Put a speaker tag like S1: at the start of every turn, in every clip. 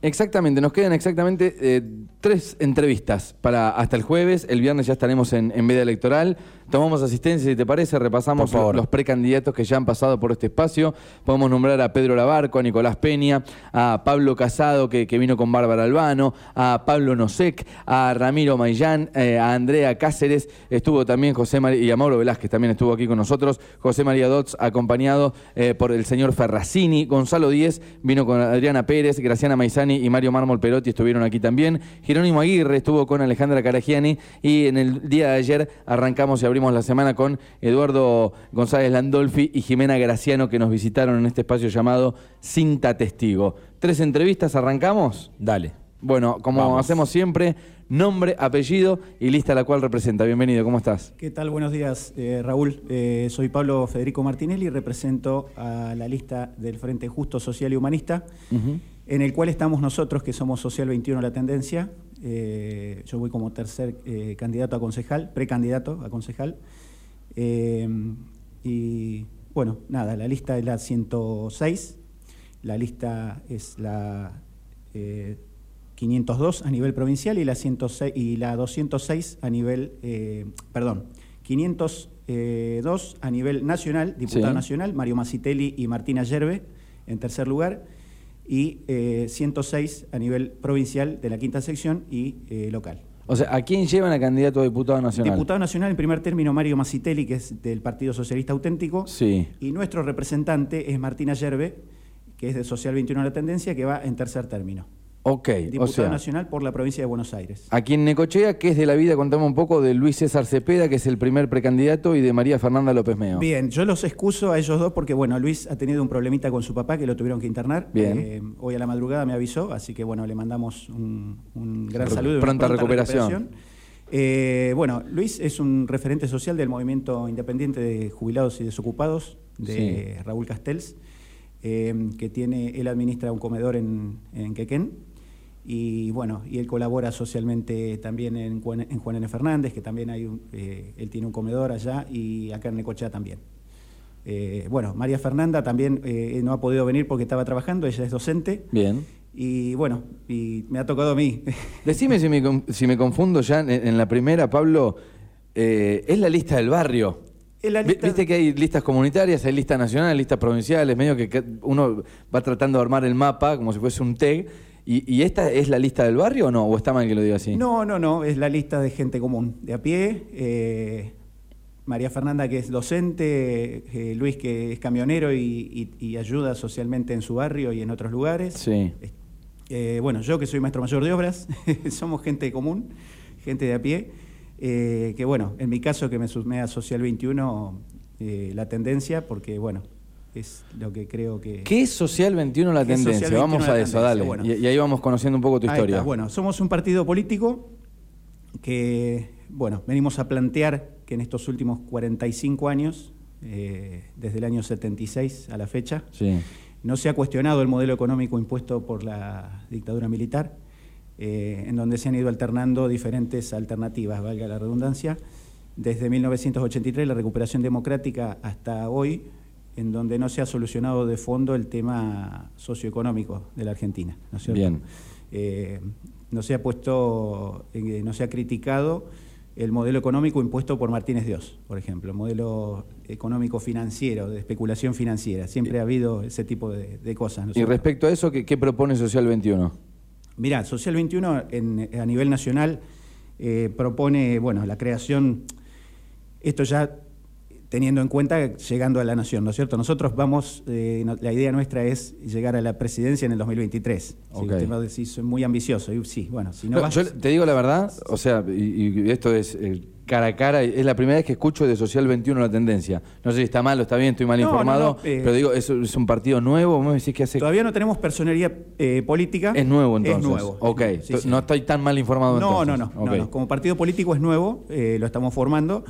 S1: Exactamente, nos quedan exactamente eh, tres entrevistas para hasta el jueves. El viernes ya estaremos en, en veda electoral. Tomamos asistencia, si te parece, repasamos los precandidatos que ya han pasado por este espacio. Podemos nombrar a Pedro Labarco, a Nicolás Peña, a Pablo Casado, que, que vino con Bárbara Albano, a Pablo Nosek, a Ramiro Maillán, eh, a Andrea Cáceres, estuvo también José María, y a Mauro Velázquez también estuvo aquí con nosotros. José María Dotz, acompañado eh, por el señor Ferracini. Gonzalo Díez vino con Adriana Pérez, Graciana Y Mario Mármol Perotti estuvieron aquí también. Jerónimo Aguirre estuvo con Alejandra Caragiani y en el día de ayer arrancamos y abrimos la semana con Eduardo González Landolfi y Jimena Graciano que nos visitaron en este espacio llamado Cinta Testigo. Tres entrevistas, ¿arrancamos?
S2: Dale.
S1: Bueno, como
S2: Vamos.
S1: hacemos siempre, nombre, apellido y lista la cual representa. Bienvenido, ¿cómo estás?
S3: ¿Qué tal? Buenos días, eh, Raúl. Eh, soy Pablo Federico Martinelli, represento a la lista del Frente Justo Social y Humanista, en el cual estamos nosotros, que somos Social 21 La Tendencia. Eh, yo voy como tercer eh, candidato a concejal, precandidato a concejal. Eh, y bueno, nada, la lista es la 106, la lista es la eh, 502 a nivel provincial y la, 106, y la 206 a nivel, perdón, 502 a nivel nacional, diputado
S1: Sí.
S3: nacional, Mario Macitelli y Martina Yerbe en tercer lugar, y eh, 106 a nivel provincial de la quinta sección y eh, local.
S1: O sea, ¿a quién llevan a candidato a diputado nacional?
S3: Diputado nacional en primer término Mario Macitelli, que es del Partido Socialista Auténtico,
S1: Sí.
S3: y nuestro representante es Martina Yerbe, que es de Social 21 La Tendencia, que va en tercer término.
S1: Ok,
S3: Diputado
S1: o sea,
S3: nacional por la provincia de Buenos Aires.
S1: aquí en Necochea, ¿qué es de la vida? Contame un poco de Luis César Cepeda, que es el primer precandidato, y de María Fernanda López Meo.
S3: Bien, yo los excuso a ellos dos porque, bueno, Luis ha tenido un problemita con su papá que lo tuvieron que internar.
S1: Bien.
S3: Eh, hoy a la madrugada me avisó, así que, bueno, le mandamos un, un gran
S1: Re-
S3: saludo. y una
S1: pronta recuperación.
S3: Eh, bueno, Luis es un referente social del movimiento independiente de jubilados y desocupados de Raúl Castells, eh, que tiene, él administra un comedor en, en Quequén. Y bueno, y él colabora socialmente también en Juan, en Juan N. Fernández, que también hay un, eh, él tiene un comedor allá, y acá en Necochea también. Eh, bueno, María Fernanda también eh, no ha podido venir porque estaba trabajando, ella es docente.
S1: Bien.
S3: Y bueno, y me ha tocado a mí.
S1: Decime si me, si me confundo ya en, en la primera, Pablo. eh, es la lista del barrio.
S3: La lista-
S1: Viste que hay listas comunitarias, hay listas nacionales, listas provinciales, medio que uno va tratando de armar el mapa como si fuese un TEG. ¿Y, y esta es la lista del barrio o no? ¿O está mal que lo diga así?
S3: No, no, no, es la lista de gente común, de a pie. eh, María Fernanda, que es docente, eh, Luis, que es camionero y, y- y ayuda socialmente en su barrio y en otros lugares.
S1: Sí.
S3: Eh, bueno, yo que soy maestro mayor de obras, somos gente común, gente de a pie, que bueno, en mi caso que me sumé a Social 21, eh, la tendencia, porque bueno, es lo que creo que...
S1: ¿Qué es Social 21 la
S3: ¿Qué es
S1: tendencia?
S3: Social 21
S1: Vamos a eso, dale.
S3: Bueno.
S1: Y, y ahí vamos conociendo un poco tu
S3: Ahí
S1: historia.
S3: está. Bueno, somos un partido político que, bueno, venimos a plantear que en estos últimos 45 años, eh, desde el año 76 a la fecha,
S1: Sí.
S3: no se ha cuestionado el modelo económico impuesto por la dictadura militar, eh, en donde se han ido alternando diferentes alternativas, valga la redundancia, desde 1983, la recuperación democrática, hasta hoy, en donde no se ha solucionado de fondo el tema socioeconómico de la Argentina. ¿no es cierto?
S1: Bien.
S3: Eh, no se ha puesto, eh, no se ha criticado el modelo económico impuesto por Martínez Dios, por ejemplo, el modelo económico financiero, de especulación financiera. Siempre ha habido ese tipo de, de cosas. ¿no es
S1: Y
S3: cierto?
S1: respecto a eso, ¿qué, qué propone Social 21?
S3: Mirá, Social 21 en- a nivel nacional eh, propone, bueno, la creación, esto ya teniendo en cuenta llegando a la nación, ¿no es cierto? Nosotros vamos, eh, no- la idea nuestra es llegar a la presidencia en el 2023. Si
S1: Ok.
S3: usted va a decir, soy muy ambicioso, y sí, bueno, si no
S1: No,
S3: vas-
S1: yo te digo la verdad, o sea, y, y esto es eh, cara a cara, es la primera vez que escucho de Social 21 la tendencia. No sé si está mal o está bien, estoy mal
S3: No,
S1: informado,
S3: no, eh,
S1: pero digo, ¿es, es un partido nuevo? ¿Vos me decís que hace...?
S3: Todavía no tenemos personería eh, política.
S1: Es nuevo entonces.
S3: Es nuevo.
S1: Ok,
S3: sí, sí.
S1: no estoy tan mal informado
S3: No,
S1: entonces.
S3: no, no, no. Como partido político es nuevo, lo estamos formando,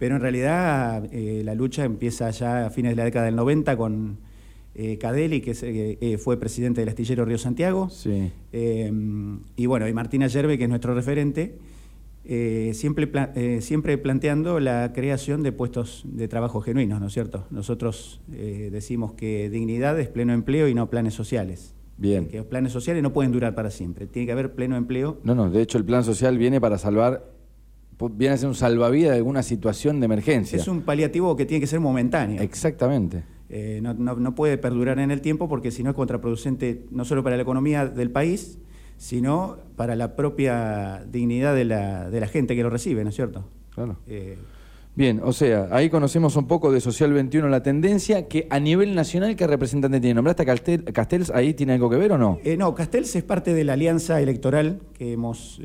S3: pero en realidad eh, la lucha empieza ya a fines de la década del 90 con eh, Cadelli, que es, eh, eh, fue presidente del astillero Río Santiago,
S1: Sí.
S3: y bueno, y Martina Yerbe, que es nuestro referente, siempre, pla- siempre planteando la creación de puestos de trabajo genuinos, ¿no es cierto? Nosotros decimos que dignidad es pleno empleo y no planes sociales.
S1: Bien.
S3: Que los planes sociales no pueden durar para siempre. Tiene que haber pleno empleo.
S1: No, no, de hecho el plan social viene para salvar, viene a ser un salvavidas de alguna situación de emergencia.
S3: Es un paliativo que tiene que ser momentáneo.
S1: Exactamente.
S3: Eh, no, no- no puede perdurar en el tiempo porque si no es contraproducente no solo para la economía del país, sino para la propia dignidad de la, de la gente que lo recibe, ¿no es cierto?
S1: Claro.
S3: Eh,
S1: Bien, o sea, ahí conocemos un poco de Social 21 la tendencia, que a nivel nacional, ¿qué representante tiene? ¿Nombraste a Castel- Castells? ¿Ahí tiene algo que ver o no?
S3: eh, no, Castells es parte de la alianza electoral que hemos...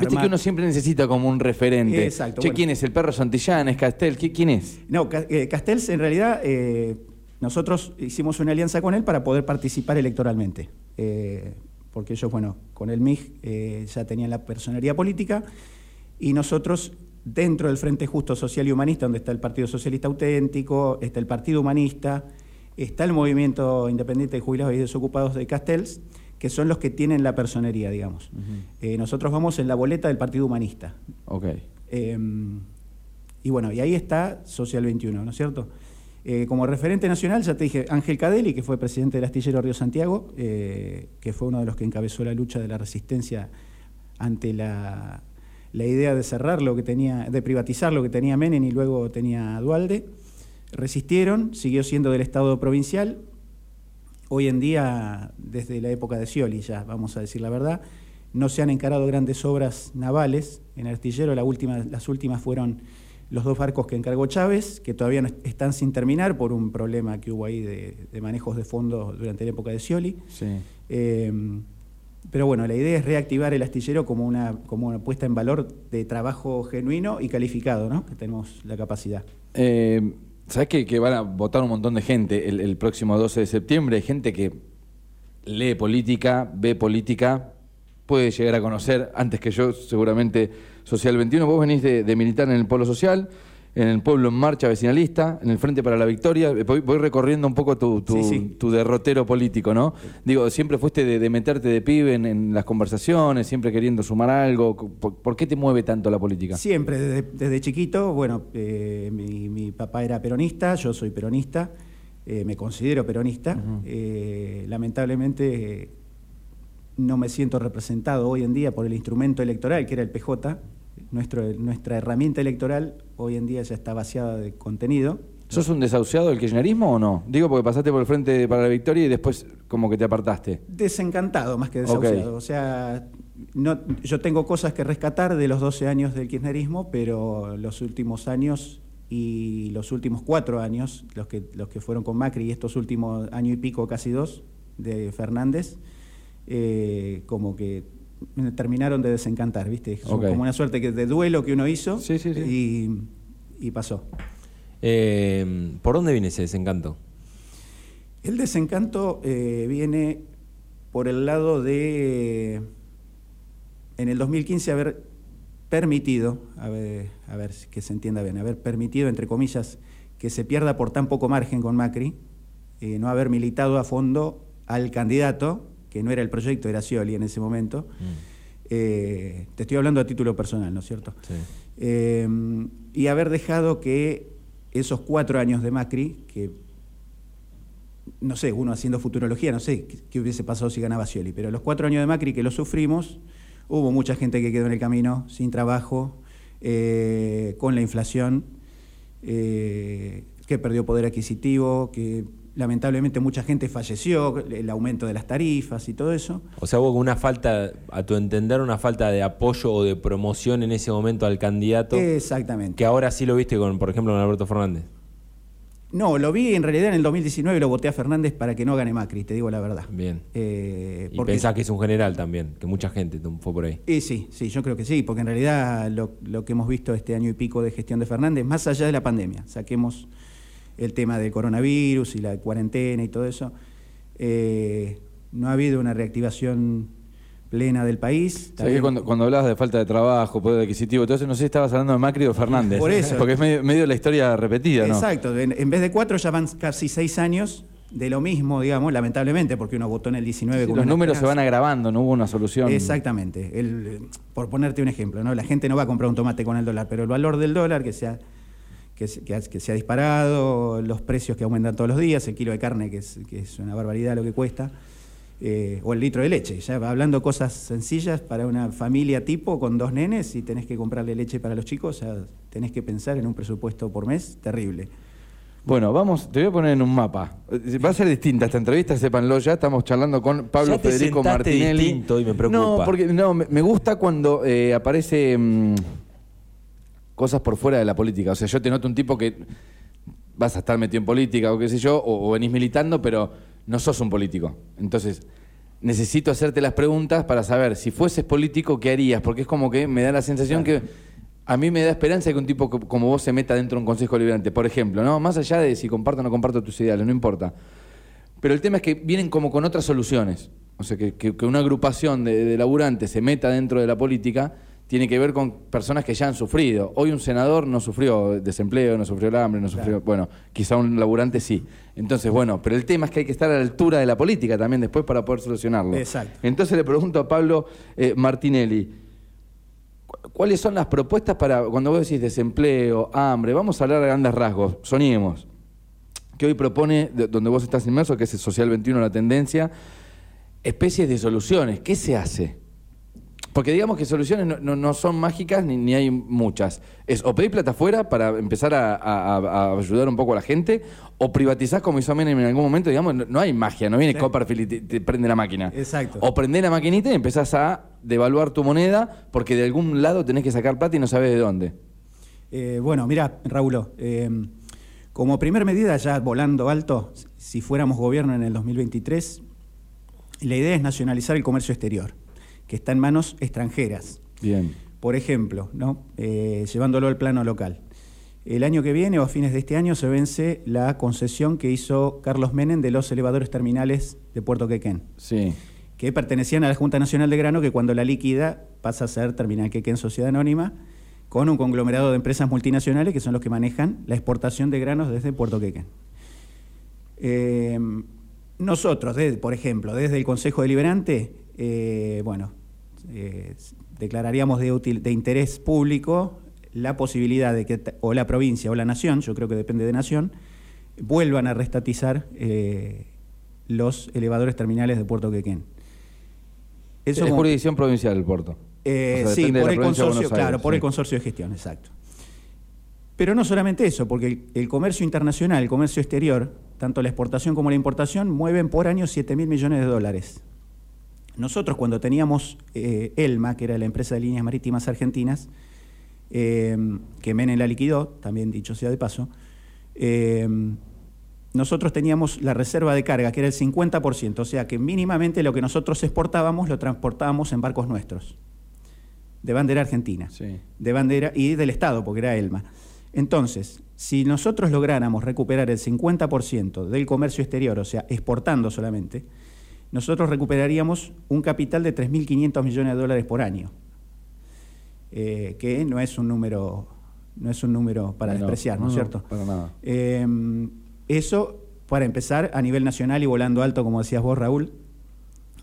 S1: Viste que uno siempre necesita como un referente.
S3: Exacto,
S1: Che,
S3: bueno.
S1: ¿quién es? ¿El perro Santillán? ¿Es Castel? ¿Qui- ¿Quién es?
S3: No, eh, Castells en realidad eh, nosotros hicimos una alianza con él para poder participar electoralmente. Eh, porque ellos, bueno, con el MIG eh, ya tenían la personería política y nosotros dentro del Frente Justo Social y Humanista, donde está el Partido Socialista Auténtico, está el Partido Humanista, está el Movimiento Independiente de Jubilados y Desocupados de Castells, que son los que tienen la personería, digamos. Eh, nosotros vamos en la boleta del Partido Humanista.
S1: Ok.
S3: Eh, y bueno, y ahí está Social 21, ¿no es cierto? Eh, como referente nacional, ya te dije, Ángel Cadelli, que fue presidente del astillero Río Santiago, eh, que fue uno de los que encabezó la lucha de la resistencia ante la, la idea de cerrar lo que tenía, de privatizar lo que tenía Menem y luego tenía Dualde. Resistieron, siguió siendo del Estado provincial. Hoy en día, desde la época de Scioli, ya vamos a decir la verdad, no se han encarado grandes obras navales en el astillero. La última, las últimas fueron los dos barcos que encargó Chávez, que todavía no est- están sin terminar por un problema que hubo ahí de, de manejos de fondos durante la época de Scioli.
S1: Sí.
S3: Eh, pero bueno, la idea es reactivar el astillero como una, como una puesta en valor de trabajo genuino y calificado, ¿no? que tenemos la capacidad.
S1: Eh, ¿Sabes que, que van a votar un montón de gente el, próximo 12 de septiembre? Hay gente que lee política, ve política, puede llegar a conocer, antes que yo, seguramente, Social 21. Vos venís de, de militar en el Polo Social, en el Pueblo en Marcha Vecinalista, en el Frente para la Victoria. Eh, Voy, voy recorriendo un poco tu, tu-
S3: Sí, sí.
S1: tu derrotero político, ¿no? Digo, siempre fuiste de, de meterte de pibe en, en las conversaciones, siempre queriendo sumar algo. ¿Por, por qué te mueve tanto la política?
S3: Siempre, desde, desde chiquito, bueno, eh, mi, mi papá era peronista, yo soy peronista, eh, me considero peronista. Eh, lamentablemente no me siento representado hoy en día por el instrumento electoral, que era el PJ. Nuestro, nuestra herramienta electoral hoy en día ya está vaciada de contenido.
S1: ¿Sos un desahuciado del kirchnerismo o no? Digo porque pasaste por el Frente para la Victoria y después como que te apartaste.
S3: Desencantado más que desahuciado. O sea, no, yo tengo cosas que rescatar de los 12 años del kirchnerismo, pero los últimos años y los últimos cuatro años, los que, los que fueron con Macri y estos últimos año y pico, casi dos, de Fernández, eh, como que me terminaron de desencantar, ¿viste? Como una suerte que de duelo que uno hizo
S1: Sí, sí, sí.
S3: Y, y pasó.
S2: Eh, ¿Por dónde viene ese desencanto?
S3: El desencanto eh, viene por el lado de, en el 2015, haber permitido, a ver, a ver que se entienda bien, haber permitido, entre comillas, que se pierda por tan poco margen con Macri, eh, no haber militado a fondo al candidato, que no era el proyecto, era Scioli en ese momento. Eh, te estoy hablando a título personal, ¿no es cierto?
S2: Sí.
S3: Eh, y haber dejado que esos cuatro años de Macri, que no sé, uno haciendo futurología, no sé qué, qué hubiese pasado si ganaba Scioli, pero los cuatro años de Macri que lo sufrimos, hubo mucha gente que quedó en el camino, sin trabajo, eh, con la inflación, eh, que perdió poder adquisitivo, que lamentablemente mucha gente falleció, el aumento de las tarifas y todo eso.
S2: O sea, hubo una falta, a tu entender, una falta de apoyo o de promoción en ese momento al candidato,
S3: Exactamente.
S2: que ahora sí lo viste con, por ejemplo, con Alberto Fernández.
S3: No, lo vi en realidad en el 2019 lo voté a Fernández para que no gane Macri, te digo la verdad.
S2: Bien.
S3: Eh,
S2: Y
S3: porque-
S2: pensás que es un general también, que mucha gente fue por ahí.
S3: Y sí, sí, yo creo que sí, porque en realidad lo, lo que hemos visto este año y pico de gestión de Fernández, más allá de la pandemia, saquemos el tema del coronavirus y la cuarentena y todo eso, eh, no ha habido una reactivación plena del país.
S1: ¿Sabés que
S3: También-
S1: cuando, cuando hablabas de falta de trabajo, poder adquisitivo, todo eso, no sé si estabas hablando de Macri o Fernández.
S3: Por eso.
S1: Porque es medio, medio la historia repetida, ¿no?
S3: Exacto, en, en vez de cuatro ya van casi seis años de lo mismo, digamos, lamentablemente, porque uno votó en el 19
S1: Sí,
S3: con
S1: los números se van agravando, no hubo una solución.
S3: Exactamente. El- por ponerte un ejemplo, ¿no? La gente no va a comprar un tomate con el dólar, pero el valor del dólar que se que, se ha disparado, los precios que aumentan todos los días, el kilo de carne que es, que es una barbaridad lo que cuesta, eh, o el litro de leche. Ya hablando cosas sencillas para una familia tipo con dos nenes y tenés que comprarle leche para los chicos, o sea, tenés que pensar en un presupuesto por mes terrible.
S1: Bueno, vamos, te voy a poner en un mapa. Va a ser distinta esta entrevista, sépanlo ya. Estamos charlando con Pablo Federico Martinelli.
S2: Distinto y me preocupa.
S1: No, porque no, me, gusta cuando eh, aparece mm, cosas por fuera de la política. O sea, yo te noto un tipo que vas a estar metido en política o qué sé yo, o, venís militando, pero no sos un político. Entonces, necesito hacerte las preguntas para saber si fueses político, ¿qué harías? Porque es como que me da la sensación que a mí me da esperanza que un tipo como vos se meta dentro de un consejo deliberante, por ejemplo, ¿no? Más allá de si comparto o no comparto tus ideales, no importa. Pero el tema es que vienen como con otras soluciones. O sea, que, una agrupación de, laburantes se meta dentro de la política tiene que ver con personas que ya han sufrido. Hoy un senador no sufrió desempleo, no sufrió el hambre, no sufrió. Bueno, quizá un laburante sí. Entonces, bueno, pero el tema es que hay que estar a la altura de la política también después para poder solucionarlo.
S3: Exacto.
S1: Entonces le pregunto a Pablo eh, Martinelli. ¿Cuáles son las propuestas para cuando vos decís desempleo, hambre? Vamos a hablar a grandes rasgos, soñemos. Que hoy propone, donde vos estás inmerso, que es el Social 21, la tendencia, especies de soluciones. ¿Qué se hace? Porque digamos que soluciones no, son mágicas ni, hay muchas. Es o pedir plata afuera para empezar a, ayudar un poco a la gente, o privatizás como hizo Menem en algún momento, digamos, no, hay magia, no viene Copperfield y te, prende la máquina.
S3: Exacto.
S1: O prende la maquinita y empezás a devaluar tu moneda porque de algún lado tenés que sacar plata y no sabes de dónde.
S3: Eh, bueno, mira, Raúl, eh, como primer medida, ya volando alto, si fuéramos gobierno en el 2023, la idea es nacionalizar el comercio exterior que está en manos extranjeras.
S1: Bien.
S3: Por ejemplo, ¿no? Eh, llevándolo al plano local. El año que viene o a fines de este año se vence la concesión que hizo Carlos Menem de los elevadores terminales de Puerto Quequén.
S1: Sí.
S3: Que pertenecían a la Junta Nacional de Grano, que cuando la liquida pasa a ser Terminal Quequén Sociedad Anónima, con un conglomerado de empresas multinacionales que son los que manejan la exportación de granos desde Puerto Quequén. Eh, nosotros, por ejemplo, desde el Consejo Deliberante, eh, bueno, eh, declararíamos de, de interés público la posibilidad de que o la provincia o la nación, yo creo que depende de nación, vuelvan a restatizar eh, los elevadores terminales de Puerto Quequén.
S1: es jurisdicción provincial el puerto.
S3: Eh, sí, por el consorcio, claro, por el consorcio de gestión, exacto. Pero no solamente eso, porque el, comercio internacional, el comercio exterior, tanto la exportación como la importación, mueven por año 7 mil millones de dólares. Nosotros cuando teníamos eh, ELMA, que era la empresa de líneas marítimas argentinas, eh, que Menem la liquidó, también dicho sea de paso, eh, nosotros teníamos la reserva de carga, que era el 50%, o sea que mínimamente lo que nosotros exportábamos lo transportábamos en barcos nuestros, de bandera argentina, de bandera y del Estado, porque era ELMA. Entonces, si nosotros lográramos recuperar el 50% del comercio exterior, o sea, exportando solamente, nosotros recuperaríamos un capital de 3.500 millones de dólares por año, eh, que no es un número, no es un número para despreciar, ¿no, es cierto?
S1: para nada.
S3: Eh, eso, para empezar, a nivel nacional y volando alto, como decías vos, Raúl.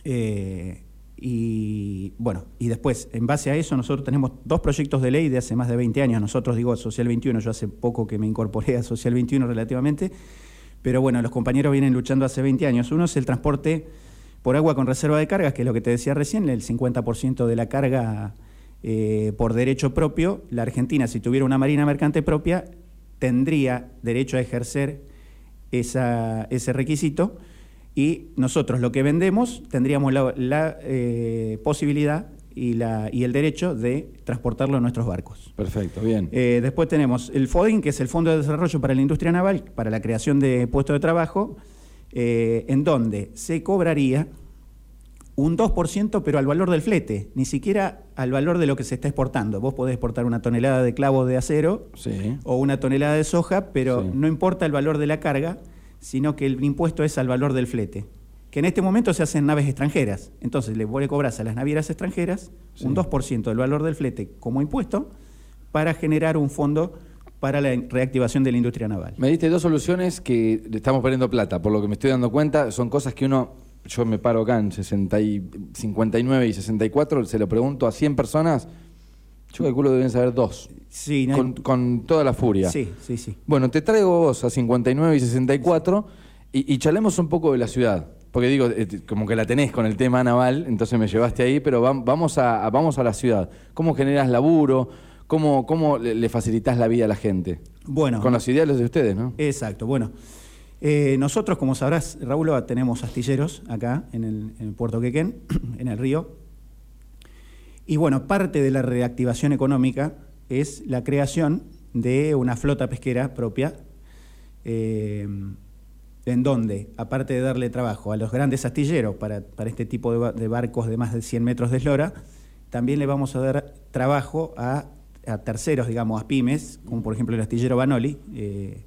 S3: Eh, y bueno, y después, en base a eso, nosotros tenemos dos proyectos de ley de hace más de 20 años. Nosotros, digo, Social 21, yo hace poco que me incorporé a Social 21 relativamente, pero bueno, los compañeros vienen luchando hace 20 años. Uno es el transporte por agua con reserva de cargas, que es lo que te decía recién, el 50% de la carga eh, por derecho propio, la Argentina, si tuviera una marina mercante propia, tendría derecho a ejercer ese requisito y nosotros lo que vendemos tendríamos la, eh, posibilidad y, la, y, el derecho de transportarlo en nuestros barcos.
S1: Perfecto, bien.
S3: Eh, después tenemos el FODIN, que es el Fondo de Desarrollo para la Industria Naval, para la creación de puestos de trabajo, eh, en donde se cobraría un 2%, pero al valor del flete, ni siquiera al valor de lo que se está exportando. Vos podés exportar una tonelada de clavos de acero o una tonelada de soja, pero no importa el valor de la carga, sino que el impuesto es al valor del flete, que en este momento se hacen naves extranjeras. Entonces le, vos le cobras a las navieras extranjeras un 2% del valor del flete como impuesto para generar un fondo para la reactivación de la industria naval.
S1: Me diste dos soluciones que estamos perdiendo plata, por lo que me estoy dando cuenta, son cosas que uno, yo me paro acá en 60 y 59 y 64, se lo pregunto a 100 personas Yo calculo que deben saber dos.
S3: Sí, no hay-
S1: Con, con toda la furia.
S3: sí, sí, sí.
S1: Bueno, te traigo vos a 59 y 64 y, y charlemos un poco de la ciudad. Porque digo, eh, como que la tenés con el tema naval, entonces me llevaste ahí, pero vam- vamos a, a- vamos a la ciudad. ¿Cómo generas laburo? ¿Cómo, cómo le, facilitas la vida a la gente?
S3: Bueno,
S1: Con los ideales de ustedes, ¿no?
S3: exacto. Bueno, eh, nosotros, como sabrás, Raúl, tenemos astilleros acá en el, en el puerto Quequén, en el río. Y bueno, parte de la reactivación económica es la creación de una flota pesquera propia, eh, en donde, aparte de darle trabajo a los grandes astilleros para, para este tipo de, de barcos de más de 100 metros de eslora, también le vamos a dar trabajo a, a terceros, digamos, a pymes, como por ejemplo el astillero Banoli, eh,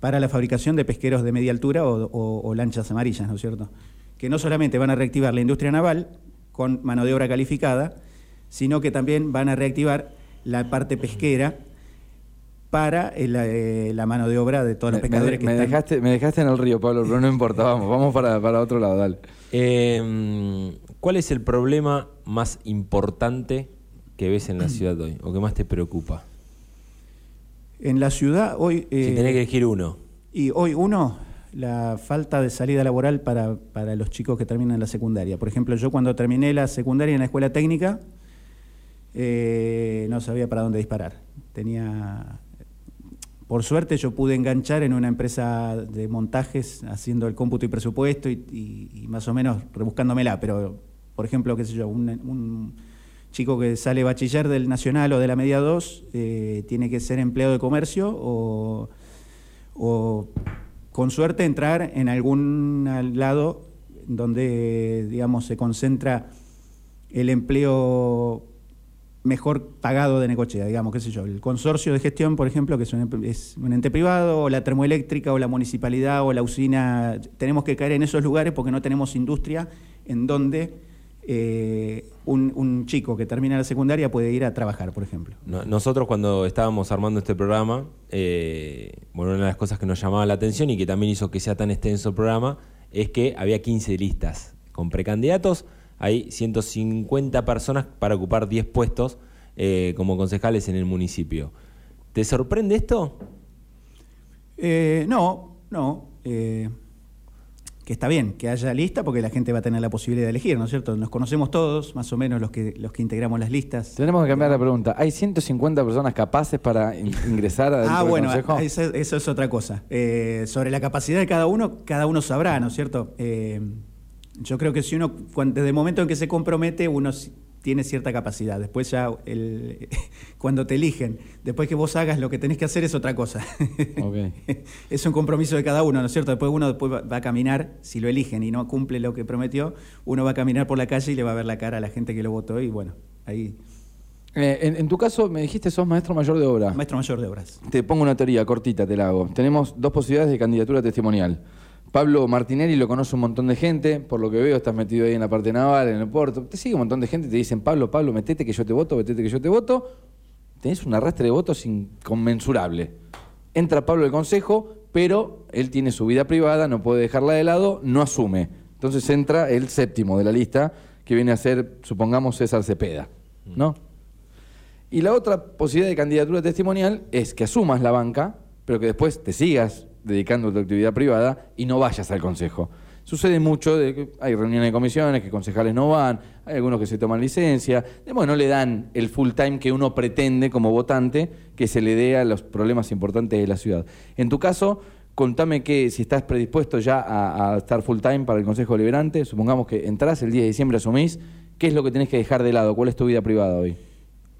S3: para la fabricación de pesqueros de media altura o, o- o lanchas amarillas, ¿no es cierto? Que no solamente van a reactivar la industria naval con mano de obra calificada, sino que también van a reactivar la parte pesquera para el, eh, la mano de obra de todos los
S1: Me,
S3: pescadores
S1: me
S3: que están-
S1: dejaste, me dejaste en el río, Pablo, pero no importa, vamos, vamos para, para otro lado, dale.
S2: Eh, ¿Cuál es el problema más importante que ves en la ciudad hoy? ¿O que más te preocupa?
S3: En la ciudad hoy...
S2: si
S3: eh,
S2: tenés que elegir uno.
S3: Y hoy uno, la falta de salida laboral para, para los chicos que terminan la secundaria. Por ejemplo, yo cuando terminé la secundaria en la escuela técnica, eh, no sabía para dónde disparar. Tenía... Por suerte yo pude enganchar en una empresa de montajes haciendo el cómputo y presupuesto y, y- y más o menos rebuscándomela, pero por ejemplo, qué sé yo, un, un chico que sale bachiller del Nacional o de la Media 2 eh, tiene que ser empleado de comercio o, con suerte entrar en algún lado donde, digamos, se concentra el empleo mejor pagado de Necochea, digamos, qué sé yo, el consorcio de gestión, por ejemplo, que es un, em- es un ente privado, o la termoeléctrica, o la municipalidad, o la usina, tenemos que caer en esos lugares porque no tenemos industria en donde eh, un, un chico que termina la secundaria puede ir a trabajar, por ejemplo.
S2: No- Nosotros cuando estábamos armando este programa, eh, bueno, una de las cosas que nos llamaba la atención y que también hizo que sea tan extenso el programa es que había 15 listas con precandidatos, hay 150 personas para ocupar 10 puestos eh, como concejales en el municipio. ¿Te sorprende esto?
S3: No, no. Que está bien que haya lista porque la gente va a tener la posibilidad de elegir, ¿no es cierto? Nos conocemos todos, más o menos los que, los que integramos las listas.
S1: Tenemos que cambiar la pregunta. ¿Hay 150 personas capaces para in- ingresar adentro
S3: Ah, bueno,
S1: consejo?
S3: eso, eso es otra cosa. Eh, sobre la capacidad de cada uno, cada uno sabrá, ¿no es cierto? Eh, yo creo que si uno, desde el momento en que se compromete, uno tiene cierta capacidad. Después ya, el- cuando te eligen, después que vos hagas lo que tenés que hacer es otra cosa. Es un compromiso de cada uno, ¿no es cierto? Después uno después va, va a caminar, si lo eligen y no cumple lo que prometió, uno va a caminar por la calle y le va a ver la cara a la gente que lo votó y bueno, ahí,
S1: Eh, en, en tu caso, me dijiste sos maestro mayor de obra.
S3: maestro mayor de obras.
S1: Te pongo una teoría cortita, te la hago. Tenemos dos posibilidades de candidatura testimonial. Pablo Martinelli lo conoce un montón de gente, por lo que veo estás metido ahí en la parte naval, en el puerto. Te sigue un montón de gente, te dicen, Pablo, Pablo, metete que yo te voto, metete que yo te voto. Tenés un arrastre de votos inconmensurable. Entra Pablo al consejo, pero él tiene su vida privada, no puede dejarla de lado, no asume. Entonces entra el séptimo de la lista, que viene a ser, supongamos, César Cepeda. ¿No? Y la otra posibilidad de candidatura testimonial es que asumas la banca, pero que después te sigas dedicando a tu actividad privada y no vayas al consejo. Sucede mucho, de que hay reuniones de comisiones, que concejales no van, hay algunos que se toman licencia, bueno, no le dan el full time que uno pretende como votante que se le dé a los problemas importantes de la ciudad. En tu caso, contame que si estás predispuesto ya a, estar full time para el Consejo Liberante, supongamos que entrás el 10 de diciembre, asumís, ¿qué es lo que tenés que dejar de lado? ¿Cuál es tu vida privada hoy?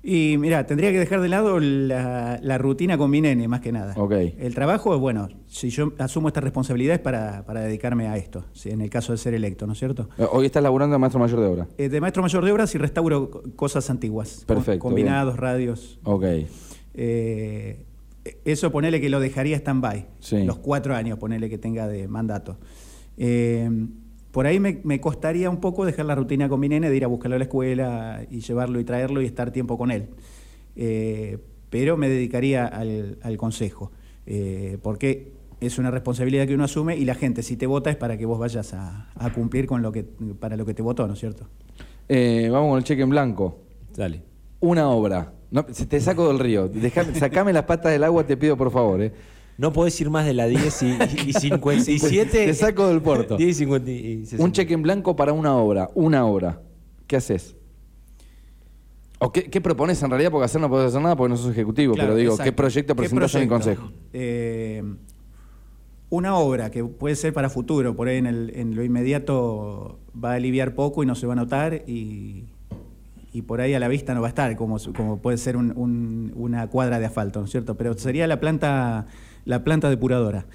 S3: Y mira, tendría que dejar de lado la, la rutina con mi nene, más que nada.
S1: Ok.
S3: El trabajo, bueno, si yo asumo esta responsabilidad es para, para dedicarme a esto, si en el caso de ser electo, ¿no es cierto?
S1: Eh, Hoy estás laburando de maestro mayor de obra.
S3: Eh, de maestro mayor de obras y restauro co- cosas antiguas. con-
S1: Perfecto,
S3: Combinados, radios.
S1: Ok.
S3: Eh, eso ponele que lo dejaría stand-by.
S1: Sí.
S3: Los cuatro años, ponele que tenga de mandato. Eh, por ahí me, me costaría un poco dejar la rutina con mi nene de ir a buscarlo a la escuela y llevarlo y traerlo y estar tiempo con él. Eh, pero me dedicaría al, al consejo. eh, porque es una responsabilidad que uno asume y la gente, si te vota, es para que vos vayas a, a cumplir con lo que, para lo que te votó, ¿no es cierto?
S1: Eh, vamos con el cheque en blanco.
S2: Dale.
S1: Una obra No, se te saco del río. Dejame- sacame las patas del agua, te pido por favor. ¿eh?
S2: No podés ir más de la 10 y, y 57.
S1: Te saco del puerto.
S2: 10 y 50 y 60.
S1: Un cheque en blanco para una obra, una obra. ¿Qué haces? ¿O qué, qué propones en realidad? Porque hacer no podés hacer nada porque no sos ejecutivo,
S3: Claro,
S1: pero digo,
S3: exacto.
S1: ¿qué proyecto presentás en el consejo?
S3: Eh, una obra que puede ser para futuro, por ahí en, el- en lo inmediato va a aliviar poco y no se va a notar y, y por ahí a la vista no va a estar, como, como puede ser un- un- una cuadra de asfalto, ¿no es cierto? Pero sería la planta, la planta depuradora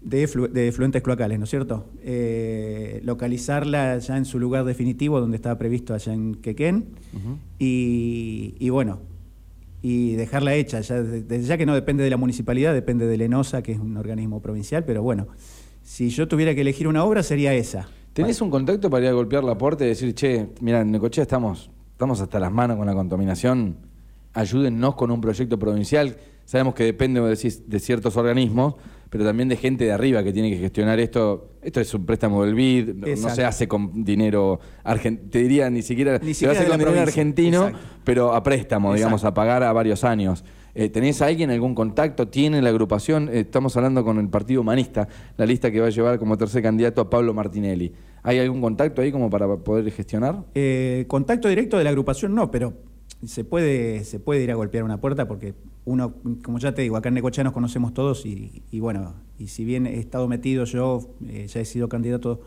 S3: de, flu- de efluentes cloacales, ¿no es cierto? Eh, localizarla ya en su lugar definitivo, donde estaba previsto allá en Quequén, y, y bueno, y dejarla hecha, ya, desde ya que no depende de la municipalidad, depende de Lenosa, que es un organismo provincial, pero bueno, si yo tuviera que elegir una obra sería esa.
S1: ¿Tenés un contacto para ir a golpear la puerta y decir, che, mira, en Necochea estamos, estamos hasta las manos con la contaminación, ayúdennos con un proyecto provincial? Sabemos que depende de, ci- de ciertos organismos, pero también de gente de arriba que tiene que gestionar esto. Esto es un préstamo del BID, no- no se hace con dinero argentino, te diría ni siquiera,
S3: Ni
S1: se
S3: siquiera
S1: hacer
S3: de
S1: con dinero
S3: provincia.
S1: argentino,
S3: Exacto.
S1: pero a préstamo, digamos, a pagar a varios años. Eh, ¿Tenés a alguien algún contacto? ¿Tiene la agrupación? Eh, estamos hablando con el Partido Humanista, la lista que va a llevar como tercer candidato a Pablo Martinelli. ¿Hay algún contacto ahí como para poder gestionar?
S3: Eh, contacto directo de la agrupación no, pero se puede, se puede ir a golpear una puerta porque uno, como ya te digo, acá en Necochea nos conocemos todos y, y bueno, y si bien he estado metido yo, eh, ya he sido candidato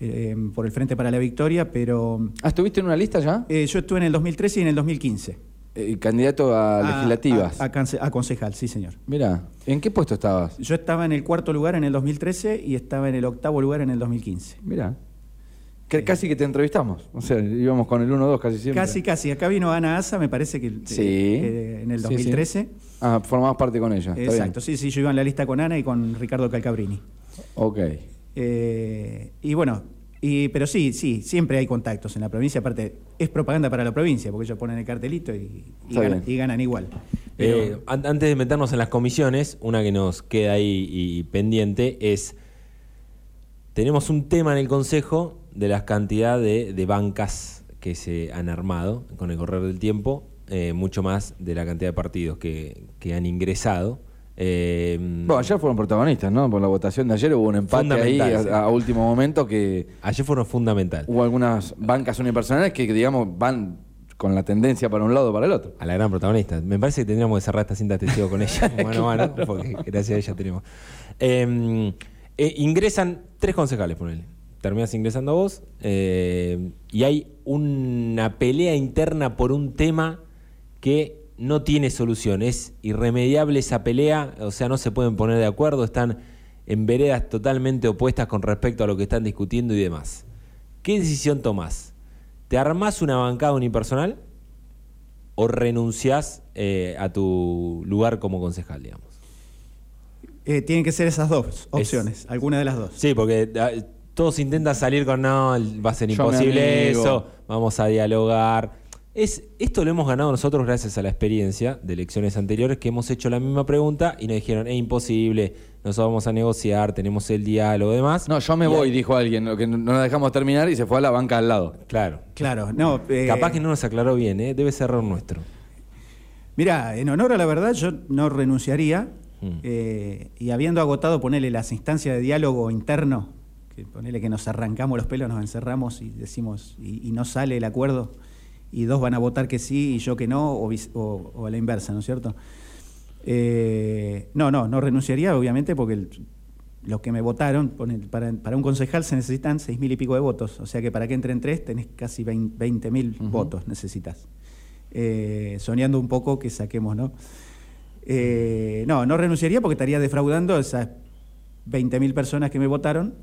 S3: eh, por el Frente para la Victoria, pero
S1: Ah, ¿estuviste en una lista ya?
S3: eh, yo estuve en el 2013 y en el 2015.
S1: Eh, candidato a, legislativas.
S3: A, a a concejal, sí señor.
S1: Mira, ¿en qué puesto estabas?
S3: Yo estaba en el cuarto lugar en el 2013 y estaba en el octavo lugar en el 2015.
S1: Mira. Que, casi que te entrevistamos. O sea, íbamos con el 1-2 casi siempre.
S3: Casi, casi. Acá vino Ana Asa, me parece que
S1: Sí.
S3: eh, en el
S1: Sí, sí.
S3: 2013.
S1: Ah, formabas parte con ella. está bien.
S3: Exacto, sí, sí, yo iba en la lista con Ana y con Ricardo Calcabrini.
S1: Ok.
S3: Eh, y bueno, y, pero sí, sí, siempre hay contactos en la provincia, aparte es propaganda para la provincia, porque ellos ponen el cartelito y, ganan,
S1: bien.
S3: y ganan igual.
S2: Eh, an- antes de meternos en las comisiones, una que nos queda ahí y pendiente es, tenemos un tema en el Consejo de la cantidad de, de bancas que se han armado con el correr del tiempo, eh, mucho más de la cantidad de partidos que, que han ingresado. Eh,
S1: Bueno, ayer fueron protagonistas, ¿no? Por la votación de ayer hubo un empate ahí a, último momento que
S2: ayer fueron fundamental.
S1: hubo algunas bancas unipersonales que, digamos, van con la tendencia para un lado o para el otro.
S2: A la gran protagonista. Me parece que tendríamos que cerrar esta cinta testigo con ella, mano a mano, porque gracias a ella tenemos. Eh, eh, ingresan tres concejales, ponele. Terminas ingresando vos. eh, y hay una pelea interna por un tema que no tiene solución. Es irremediable esa pelea. O sea, no se pueden poner de acuerdo. Están en veredas totalmente opuestas con respecto a lo que están discutiendo y demás. ¿Qué decisión tomás? ¿Te armás una bancada unipersonal o renunciás eh, a tu lugar como concejal, digamos?
S3: Eh, tienen que ser esas dos opciones, alguna de las dos.
S2: Sí, porque ah, todos intentan salir con no, va a ser
S1: Yo
S2: imposible
S1: amigo".
S2: eso, vamos a dialogar. Es, esto lo hemos ganado nosotros gracias a la experiencia de elecciones anteriores que hemos hecho la misma pregunta y nos dijeron, es imposible, nosotros vamos a negociar, tenemos el diálogo y demás.
S1: No, yo me
S2: Y
S1: voy, dijo alguien, lo que no nos dejamos terminar y se fue a la banca al lado.
S2: Claro.
S3: Claro, no. eh,
S2: Capaz que no nos aclaró bien, ¿eh? debe ser error nuestro.
S3: Mira, en honor a la verdad, yo no renunciaría.
S2: Mm.
S3: eh, y habiendo agotado, ponerle las instancias de diálogo interno, que ponele que nos arrancamos los pelos, nos encerramos y decimos, y, y no sale el acuerdo, y dos van a votar que sí y yo que no, o, vis- o- o a la inversa, ¿no es cierto? Eh, no, no, no renunciaría, obviamente, porque el- los que me votaron, para, para un concejal se necesitan seis mil y pico de votos, o sea que para que entren tres tenés casi veinte mil
S1: Ujú.
S3: votos, necesitas. Eh, soñando un poco que saquemos, ¿no? Eh, no, no renunciaría porque estaría defraudando a esas 20.000 personas que me votaron,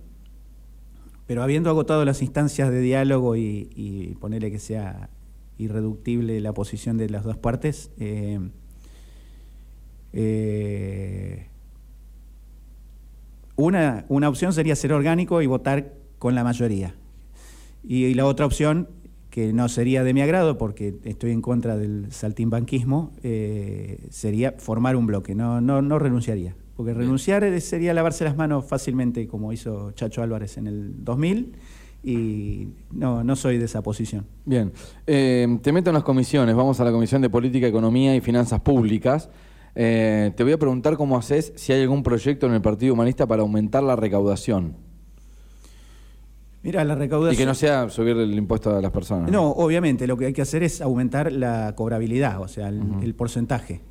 S3: pero habiendo agotado las instancias de diálogo y, ponerle que sea irreductible la posición de las dos partes, eh, eh, una, una opción sería ser orgánico y votar con la mayoría. Y, y la otra opción, que no sería de mi agrado porque estoy en contra del saltimbanquismo, eh, sería formar un bloque. No, no, no renunciaría. Porque renunciar sería lavarse las manos fácilmente, como hizo Chacho Álvarez en el 2000, y no, no soy de esa posición.
S1: Bien, eh, te meto en las comisiones, vamos a la Comisión de Política, Economía y Finanzas Públicas. Eh, te voy a preguntar cómo haces, si hay algún proyecto en el Partido Humanista para aumentar la recaudación.
S3: Mira, la recaudación...
S1: Y que no sea subir el impuesto a las personas.
S3: No, obviamente, lo que hay que hacer es aumentar la cobrabilidad, o sea, el porcentaje.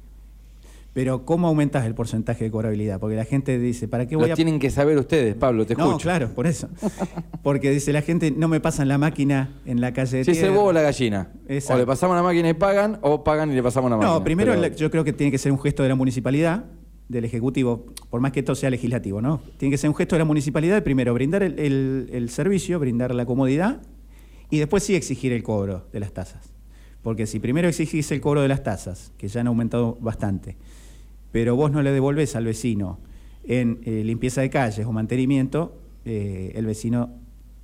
S3: Pero ¿cómo aumentas el porcentaje de cobrabilidad? Porque la gente dice, ¿para qué voy
S1: Lo
S3: a...?
S1: tienen que saber ustedes, Pablo, te escucho.
S3: No, claro, por eso. Porque dice la gente, no me pasan la máquina en la calle de
S1: Si es el huevo o la gallina.
S3: Exacto.
S1: O le pasamos la máquina y pagan, o pagan y le pasamos la máquina.
S3: No, primero
S1: Pero-
S3: yo creo que tiene que ser un gesto de la municipalidad, del Ejecutivo, por más que esto sea legislativo, ¿no? Tiene que ser un gesto de la municipalidad de primero brindar el, el- el servicio, brindar la comodidad y después sí exigir el cobro de las tasas. Porque si primero exigís el cobro de las tasas, que ya han aumentado bastante, pero vos no le devolvés al vecino en eh, limpieza de calles o mantenimiento, eh, el vecino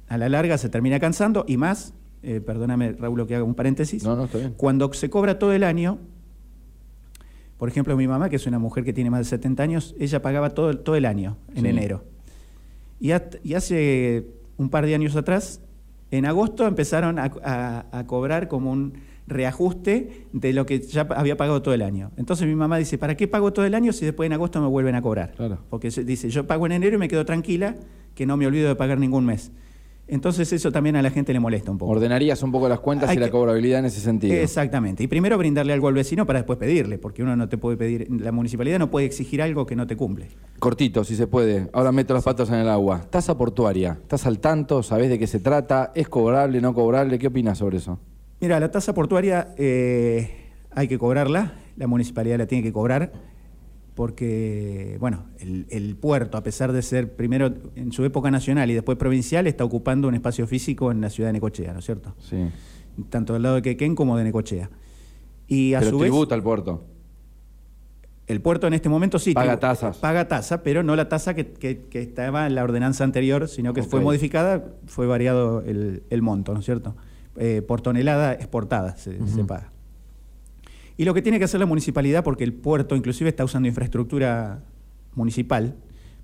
S3: a la larga se termina cansando y más, eh, perdóname Raúl que haga un paréntesis,
S1: No, no, está bien.
S3: cuando se cobra todo el año, por ejemplo, mi mamá, que es una mujer que tiene más de 70 años, ella pagaba todo, el- todo el año, en
S1: Sí.
S3: enero. Y, hace un par de años atrás, en agosto empezaron a, a- a cobrar como un reajuste de lo que ya había pagado todo el año. Entonces mi mamá dice, ¿para qué pago todo el año si después en agosto me vuelven a cobrar?
S1: Claro.
S3: Porque dice, yo pago en enero y me quedo tranquila, que no me olvido de pagar ningún mes. Entonces eso también a la gente le molesta un poco.
S1: Ordenarías un poco las cuentas
S3: Hay
S1: y la cobrabilidad en ese sentido.
S3: Exactamente. Y primero brindarle algo al vecino para después pedirle, porque uno no te puede pedir, la municipalidad no puede exigir algo que no te cumple.
S1: Cortito, si se puede. Ahora meto los patos en el agua. Tasa portuaria. ¿Estás al tanto? ¿Sabés de qué se trata? ¿Es cobrable, no cobrable? ¿Qué opinas sobre eso?
S3: Mira, la tasa portuaria eh, hay que cobrarla, la municipalidad la tiene que cobrar, porque, bueno, el, el puerto, a pesar de ser primero en su época nacional y después provincial, está ocupando un espacio físico en la ciudad de Necochea, ¿no es cierto?
S1: Sí.
S3: Tanto del lado de Quequén como de Necochea. Y a
S1: Pero
S3: su vez,
S1: tributa al puerto.
S3: el puerto en este momento sí
S1: Paga tasas.
S3: Paga tasa, pero no la tasa que, que- que estaba en la ordenanza anterior, sino que fue modificada, fue variado el, el monto, ¿no es cierto? Eh, por tonelada exportada se, se paga. Y lo que tiene que hacer la municipalidad, porque el puerto inclusive está usando infraestructura municipal,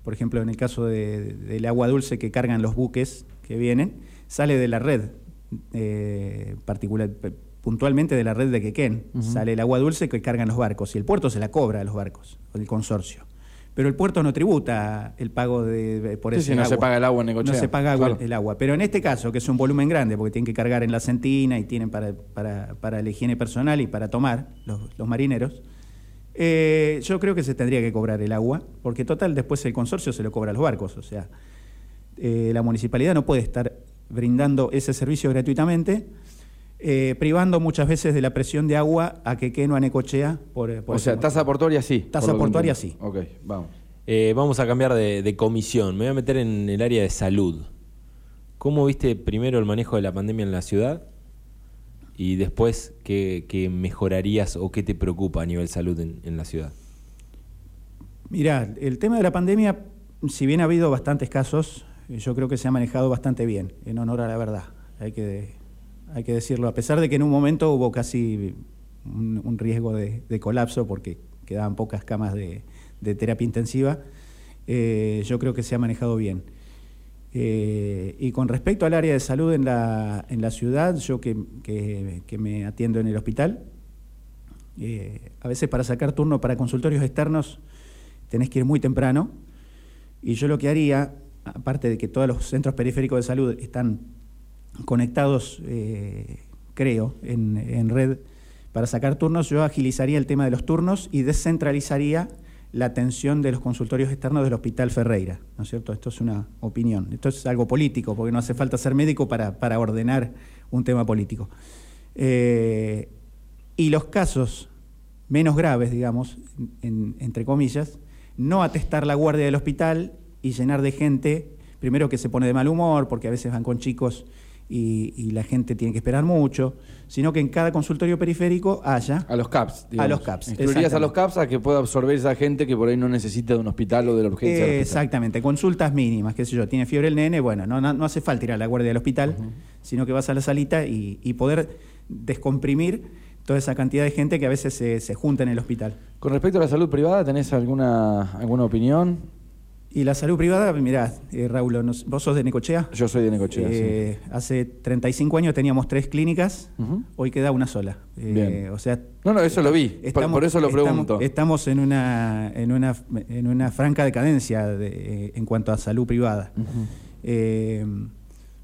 S3: por ejemplo, en el caso de- del agua dulce que cargan los buques que vienen, sale de la red, eh, particular, puntualmente de la red de Quequén, sale el agua dulce que cargan los barcos, y el puerto se la cobra a los barcos, el consorcio. Pero el puerto no tributa el pago de, por
S1: Sí,
S3: ese
S1: sí, no
S3: agua.
S1: se paga el agua en Necochea.
S3: No se paga
S1: Claro.
S3: el agua. Pero en este caso, que es un volumen grande, porque tienen que cargar en la centina y tienen para, para, para la higiene personal y para tomar los, los marineros, eh, yo creo que se tendría que cobrar el agua, porque total después el consorcio se lo cobra a los barcos. O sea, eh, la municipalidad no puede estar brindando ese servicio gratuitamente, eh, privando muchas veces de la presión de agua a Quequeno, a Necochea. Por, por
S1: O sea,
S3: motivo.
S1: tasa portuaria sí.
S3: Tasa portuaria
S1: entiendo. Ok, vamos.
S2: Eh, vamos a cambiar de, de comisión. Me voy a meter en el área de salud. ¿Cómo viste primero el manejo de la pandemia en la ciudad? Y después, ¿qué, qué mejorarías o qué te preocupa a nivel salud en, en la ciudad?
S3: Mirá, el tema de la pandemia, si bien ha habido bastantes casos, eh, yo creo que se ha manejado bastante bien, en honor a la verdad, hay que, hay que decirlo, a pesar de que en un momento hubo casi un, riesgo de, colapso porque quedaban pocas camas de, terapia intensiva, eh, yo creo que se ha manejado bien. Eh, y con respecto al área de salud en la, en la ciudad, yo que, que- que me atiendo en el hospital, eh, a veces para sacar turno para consultorios externos tenés que ir muy temprano. Y yo lo que haría, aparte de que todos los centros periféricos de salud están conectados, eh, creo, en, en red para sacar turnos, yo agilizaría el tema de los turnos y descentralizaría la atención de los consultorios externos del Hospital Ferreira, ¿no es cierto? Esto es una opinión, esto es algo político, porque no hace falta ser médico para, para ordenar un tema político. Eh, y los casos menos graves, digamos, en- entre comillas, no atestar la guardia del hospital y llenar de gente, primero que se pone de mal humor, porque a veces van con chicos y, y la gente tiene que esperar mucho, sino que en cada consultorio periférico haya...
S1: A los CAPS.
S3: A los CAPS,
S1: Instruirías a los. CAPS a que pueda absorber esa gente que por ahí no necesita de un hospital o de la urgencia
S3: Eh, exactamente, consultas mínimas, qué sé yo, tiene fiebre el nene, bueno, no, no, no hace falta ir a la guardia del hospital, sino que vas a la salita y, y poder descomprimir toda esa cantidad de gente que a veces se, se junta en el hospital.
S1: Con respecto a la salud privada, ¿tenés alguna, alguna opinión?
S3: Y la salud privada, mirá, eh, Raúl, vos sos de Necochea.
S1: Yo soy de Necochea,
S3: Eh, Hace 35 años teníamos tres clínicas, hoy queda una sola. Eh,
S1: Bien.
S3: O sea,
S1: No, no, eso lo vi, por- por eso lo
S3: estamos-
S1: pregunto.
S3: Estamos, en, una, en, una, en una franca decadencia de- en cuanto a salud privada. Eh,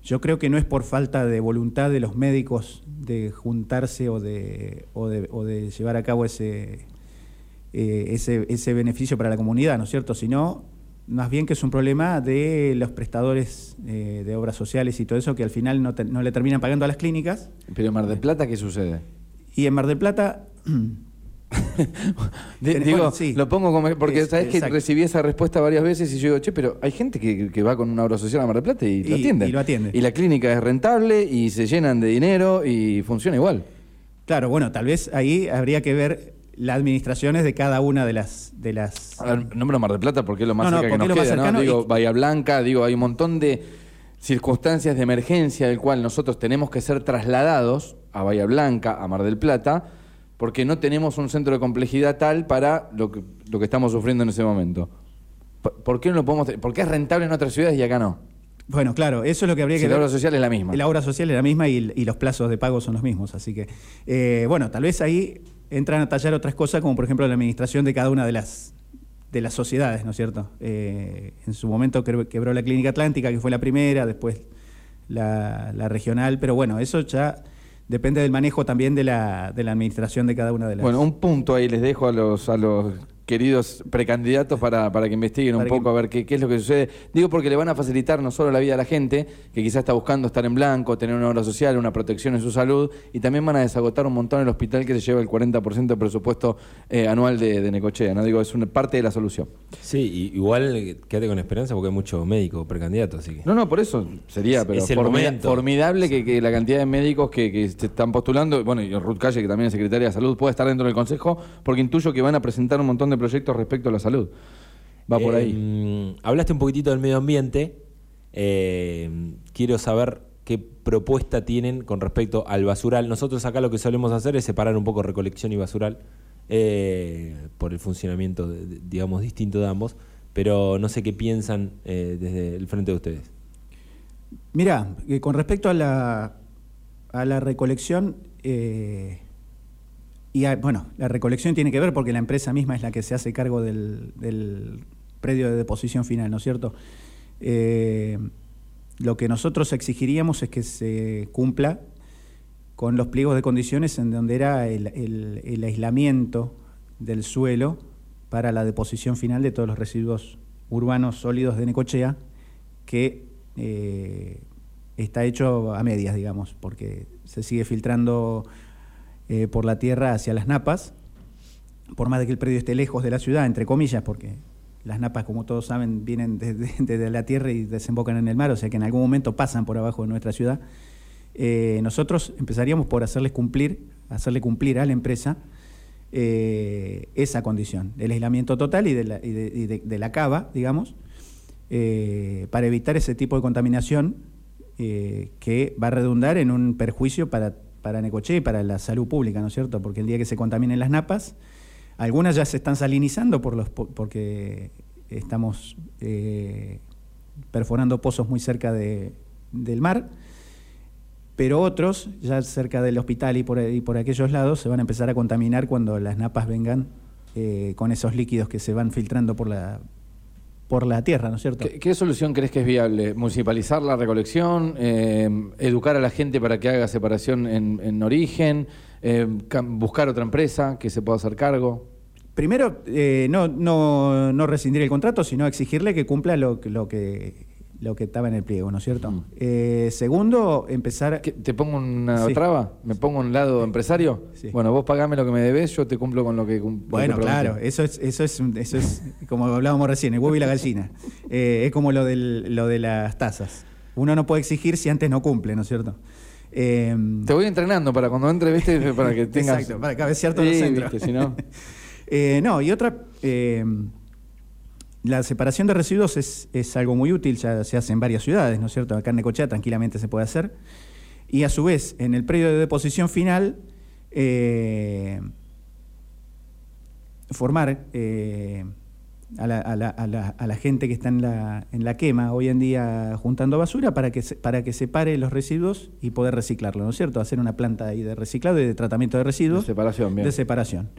S3: yo creo que no es por falta de voluntad de los médicos de juntarse o de, o de, o de llevar a cabo ese, eh, ese, ese beneficio para la comunidad, ¿no es cierto? Sino más bien que es un problema de los prestadores eh, de obras sociales y todo eso que al final no, te- no le terminan pagando a las clínicas.
S1: Pero en Mar del Plata, ¿qué sucede?
S3: Y en Mar del Plata... Bueno,
S1: digo,
S3: sí.
S1: lo pongo como. Porque
S3: Es-
S1: sabes que recibí esa respuesta varias veces y yo digo, che, pero hay gente que, que va con una obra social a Mar del Plata y, lo atiende.
S3: y lo atiende.
S1: Y la clínica es rentable y se llenan de dinero y funciona igual.
S3: Claro, bueno, tal vez ahí habría que ver las administraciones de cada una de las... De las
S1: A ver, nombro Mar del Plata porque es lo más
S3: No, no,
S1: cerca que nos queda, ¿no? Digo,
S3: y-
S1: Bahía Blanca, digo, hay un montón de circunstancias de emergencia del cual nosotros tenemos que ser trasladados a Bahía Blanca, a Mar del Plata, porque no tenemos un centro de complejidad tal para lo que, lo que estamos sufriendo en ese momento. ¿Por- ¿Por qué no lo podemos? ¿Por qué es rentable en otras ciudades y acá no?
S3: Bueno, claro, eso es lo que habría
S1: Si
S3: que
S1: la
S3: ver.
S1: obra social es la misma.
S3: La obra social es la misma y, y los plazos de pago son los mismos. Así que, eh, bueno, tal vez ahí entran a tallar otras cosas, como por ejemplo la administración de cada una de las, de las sociedades, ¿no es cierto? Eh, en su momento quebró, la Clínica Atlántica, que fue la primera, después la, la regional, pero bueno, eso ya depende del manejo también de la, de la administración de cada una de las.
S1: Bueno, un punto ahí les dejo a los, a los queridos precandidatos para, para que investiguen
S3: Para
S1: un
S3: que-
S1: poco a ver qué, qué es lo que sucede. Digo porque le van a facilitar no solo la vida a la gente, que quizás está buscando estar en blanco, tener una obra social, una protección en su salud, y también van a desagotar un montón el hospital que se lleva el 40% del presupuesto eh, anual de, de Necochea. ¿no? Digo, es una parte de la solución.
S2: Sí, y- igual quédate con esperanza porque hay muchos médicos precandidatos, así que.
S1: No, no, por eso sería, pero
S2: es el
S1: formida-
S2: momento.
S1: formidable que, que la cantidad de médicos que, que se están postulando, bueno, y Ruth Calle, que también es secretaria de salud, puede estar dentro del consejo, porque intuyo que van a presentar un montón de proyectos respecto a la salud. Va por
S2: Eh,
S1: ahí.
S2: mm, hablaste un poquitito del medio ambiente. Eh, quiero saber qué propuesta tienen con respecto al basural. Nosotros acá lo que solemos hacer es separar un poco recolección y basural eh, por el funcionamiento, de- digamos, distinto de ambos. Pero no sé qué piensan eh, desde el frente de ustedes.
S3: Mira, eh, con respecto a la, a la recolección, eh, y a- bueno, la recolección tiene que ver porque la empresa misma es la que se hace cargo del, del predio de deposición final, ¿no es cierto? Eh, lo que nosotros exigiríamos es que se cumpla con los pliegos de condiciones en donde era el, el- el aislamiento del suelo para la deposición final de todos los residuos urbanos sólidos de Necochea, que eh, está hecho a medias, digamos, porque se sigue filtrando eh, por la tierra hacia las napas, por más de que el predio esté lejos de la ciudad, entre comillas, porque las napas, como todos saben, vienen desde, la tierra y desembocan en el mar, o sea que en algún momento pasan por abajo de nuestra ciudad. Eh, nosotros empezaríamos por hacerles cumplir, hacerle cumplir a la empresa eh, esa condición, del aislamiento total y de la, cava, digamos, para evitar ese tipo de contaminación que va a redundar en un perjuicio para, para Necochea y para la salud pública, ¿no es cierto? Porque el día que se contaminen las napas, algunas ya se están salinizando porque estamos eh, perforando pozos muy cerca de- del mar, pero otros, ya cerca del hospital y por, y por aquellos lados, se van a empezar a contaminar cuando las napas vengan eh, con esos líquidos que se van filtrando por la, por la tierra, ¿no es cierto?
S1: ¿Qué, qué solución crees que es viable? ¿Municipalizar la recolección? Eh, ¿Educar a la gente para que haga separación en, en origen? Eh, ¿Buscar otra empresa que se pueda hacer cargo?
S3: Primero, eh, no, no, no rescindir el contrato, sino exigirle que cumpla lo, lo, que, lo que estaba en el pliego, ¿no es cierto?
S1: Mm.
S3: Eh, segundo, empezar...
S1: ¿Qué- ¿Te pongo una
S3: Sí.
S1: traba? ¿Me pongo un lado empresario?
S3: Sí.
S1: Bueno, vos pagame lo que me debes, yo te cumplo con lo que lo que
S3: Bueno,
S1: prometí.
S3: claro, eso es, eso es, eso es como hablábamos recién, el huevo y la gallina. Eh, es como lo, del, lo de las tasas. Uno no puede exigir si antes no cumple, ¿no es cierto? Eh,
S1: Te voy entrenando para cuando entre, ¿viste? Para que tengas...
S3: Exacto, para cabecear todo el
S1: Sí, viste, si no...
S3: No, y otra, la separación de residuos es, es algo muy útil, ya se hace en varias ciudades, ¿no es cierto? Acá en Necochea tranquilamente se puede hacer. Y a su vez, en el predio de deposición final, eh, formar eh, a la, a la- a la- a la gente que está en la, en la quema hoy en día juntando basura para que, se- para que separe los residuos y poder reciclarlo, ¿no es cierto? Hacer una planta ahí de reciclado y de tratamiento de residuos.
S1: De separación, bien.
S3: De separación.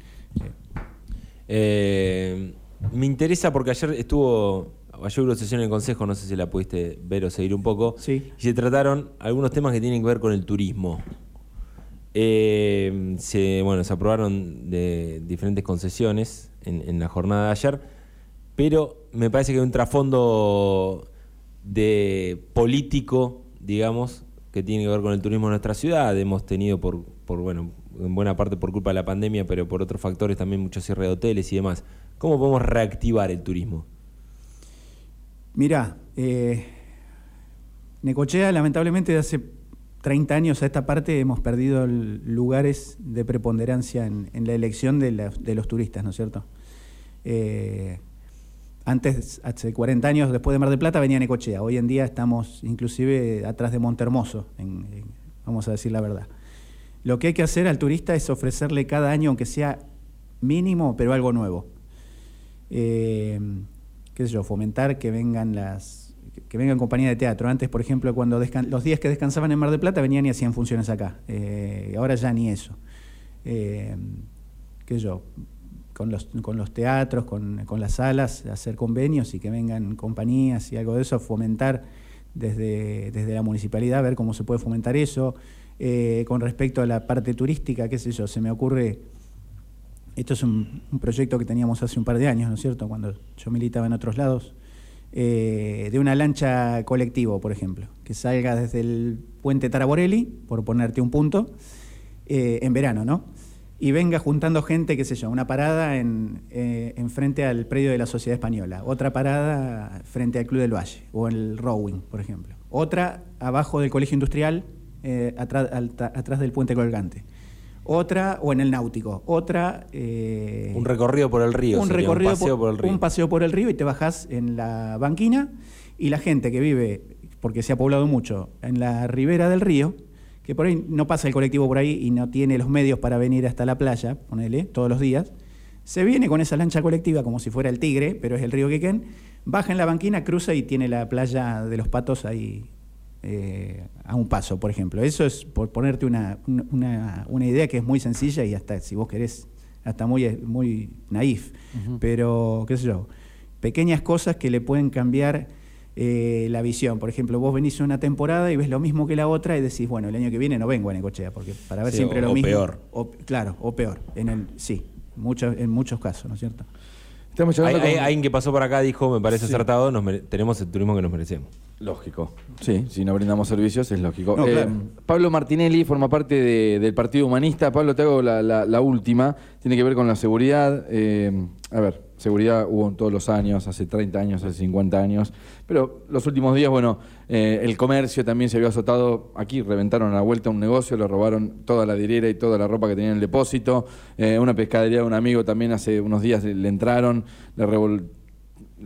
S2: Eh, me interesa porque ayer estuvo, ayer hubo sesión en el Consejo, no sé si la pudiste ver o seguir un poco,
S3: Sí.
S2: y se trataron algunos temas que tienen que ver con el turismo. Eh, se, bueno, se aprobaron de diferentes concesiones en, en la jornada de ayer, pero me parece que hay un trasfondo de político, digamos, que tiene que ver con el turismo en nuestra ciudad. Hemos tenido por, por bueno, en buena parte por culpa de la pandemia, pero por otros factores también muchos cierre de hoteles y demás. ¿Cómo podemos reactivar el turismo?
S3: Mirá, eh, Necochea lamentablemente de hace 30 años a esta parte hemos perdido lugares de preponderancia en, en la elección de, la- de los turistas, ¿no es cierto? Eh, antes, hace 40 años después de Mar del Plata venía Necochea. Hoy en día estamos inclusive atrás de Montermoso, en- en- vamos a decir la verdad. Lo que hay que hacer al turista es ofrecerle cada año, aunque sea mínimo, pero algo nuevo. Eh, qué sé yo, fomentar que vengan las que vengan compañías de teatro. Antes, por ejemplo, cuando los días que descansaban en Mar del Plata venían y hacían funciones acá. Eh, ahora ya ni eso. Eh, qué sé yo, con los, con los teatros, con, con las salas, hacer convenios y que vengan compañías y algo de eso, fomentar desde, desde la municipalidad, ver cómo se puede fomentar eso. Eh, con respecto a la parte turística, qué sé yo, se me ocurre esto es un, proyecto que teníamos hace un par de años, ¿no es cierto? Cuando yo militaba en otros lados. eh, de una lancha colectivo, por ejemplo, que salga desde el puente Taraborelli, por ponerte un punto, eh, en verano, ¿no? Y venga juntando gente, qué sé yo, una parada en, en frente al predio de la Sociedad Española, otra parada frente al Club del Valle, o el Rowing, por ejemplo. Otra abajo del Colegio Industrial, eh, atrás, alta- atrás del puente colgante. Otra, o en el Náutico. Otra... eh,
S2: Un recorrido por el río.
S3: un
S2: sería,
S3: recorrido
S2: un paseo por, el río.
S3: un paseo por el río y te bajás en la banquina y la gente que vive, porque se ha poblado mucho, en la ribera del río, que por ahí no pasa el colectivo por ahí y no tiene los medios para venir hasta la playa, ponele, todos los días, se viene con esa lancha colectiva como si fuera el Tigre, pero es el río Quequén, baja en la banquina, cruza y tiene la playa de los patos ahí eh, a un paso, por ejemplo. Eso es por ponerte una, una, una idea que es muy sencilla y hasta, si vos querés, hasta muy, muy naif. Pero, qué sé yo, pequeñas cosas que le pueden cambiar eh, la visión. Por ejemplo, vos venís una temporada y ves lo mismo que la otra y decís, bueno, el año que viene no vengo a Necochea, porque para ver
S2: Sí,
S3: siempre
S2: o-
S3: lo
S2: o
S3: mismo.
S2: peor.
S3: O- claro, o peor. En el, sí, mucho, en muchos casos, ¿no es cierto?
S1: Estamos
S2: Hay- alguien que pasó por acá dijo, me parece
S1: Sí.
S2: acertado, nos mere- tenemos el turismo que nos merecemos.
S1: Lógico. Sí, si no brindamos servicios es lógico.
S3: No,
S1: Eh,
S3: claro.
S1: Pablo Martinelli forma parte de- del Partido Humanista. Pablo, te hago la, la- la última. Tiene que ver con la seguridad. Eh, a ver, seguridad hubo en todos los años, hace 30 años, hace 50 años. Pero los últimos días, bueno, eh, el comercio también se vio azotado. Aquí reventaron a la vuelta un negocio, le robaron toda la direra y toda la ropa que tenía en el depósito. Una pescadería de un amigo también hace unos días le, entraron, le revol-